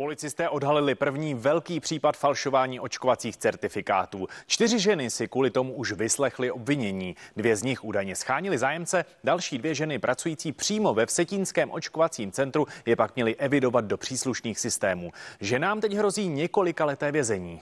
Policisté odhalili první velký případ falšování očkovacích certifikátů. Čtyři ženy si kvůli tomu už vyslechly obvinění. Dvě z nich údajně schánili zájemce, další dvě ženy pracující přímo ve Vsetínském očkovacím centru je pak měly evidovat do příslušných systémů. Ženám teď hrozí několika leté vězení.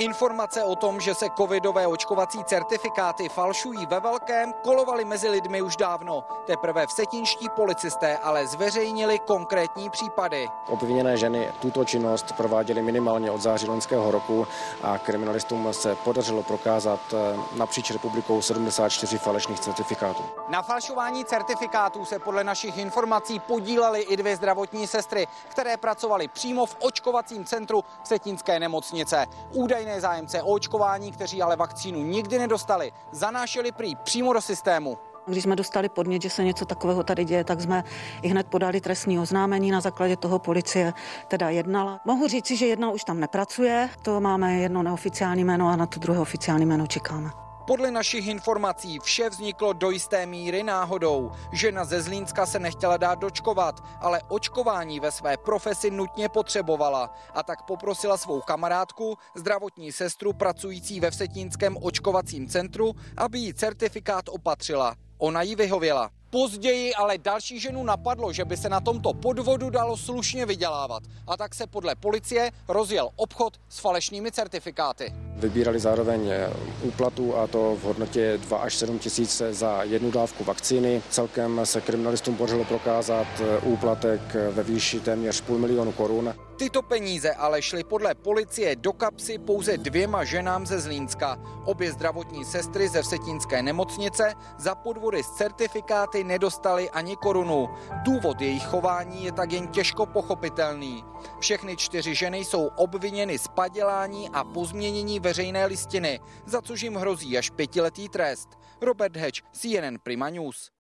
Informace o tom, že se covidové očkovací certifikáty falšují ve velkém, kolovaly mezi lidmi už dávno. Teprve vsetínští policisté ale zveřejnili konkrétní případy. Obviněné ženy tuto činnost prováděly minimálně od září loňského roku a kriminalistům se podařilo prokázat eh, napříč republikou 74 falešných certifikátů. Na falšování certifikátů se podle našich informací podílely i dvě zdravotní sestry, které pracovaly přímo v očkovacím centru Vsetínské nemocnice. Údajné Údajné zájemce o očkování, kteří ale vakcínu nikdy nedostali, zanášeli prý přímo do systému. Když jsme dostali podnět, že se něco takového tady děje, tak jsme i hned podali trestní oznámení. Na základě toho policie teda jednala. Mohu říci, že jedna už tam nepracuje. To máme jedno neoficiální jméno a na to druhé oficiální jméno čekáme. Podle našich informací vše vzniklo do jisté míry náhodou. Žena ze Zlínska se nechtěla dát dočkovat, ale očkování ve své profesi nutně potřebovala a tak poprosila svou kamarádku, zdravotní sestru pracující ve Vsetínském očkovacím centru, aby jí certifikát opatřila. Ona jí vyhověla. Později ale další ženu napadlo, že by se na tomto podvodu dalo slušně vydělávat. A tak se podle policie rozjel obchod s falešnými certifikáty. Vybírali zároveň eh, úplatu a to v hodnotě 2 až 7 tisíc za jednu dávku vakcíny. Celkem se kriminalistům podařilo prokázat eh, úplatek ve výši téměř půl milionu korun. Tyto peníze ale šly podle policie do kapsy pouze dvěma ženám ze Zlínska. Obě zdravotní sestry ze Vsetínské nemocnice za podvody s certifikáty nedostali ani korunu. Důvod jejich chování je tak jen těžko pochopitelný. Všechny čtyři ženy jsou obviněny z padělání a pozměnění veřejné listiny, za což jim hrozí až pětiletý trest. Robert Hedge, CNN Prima News.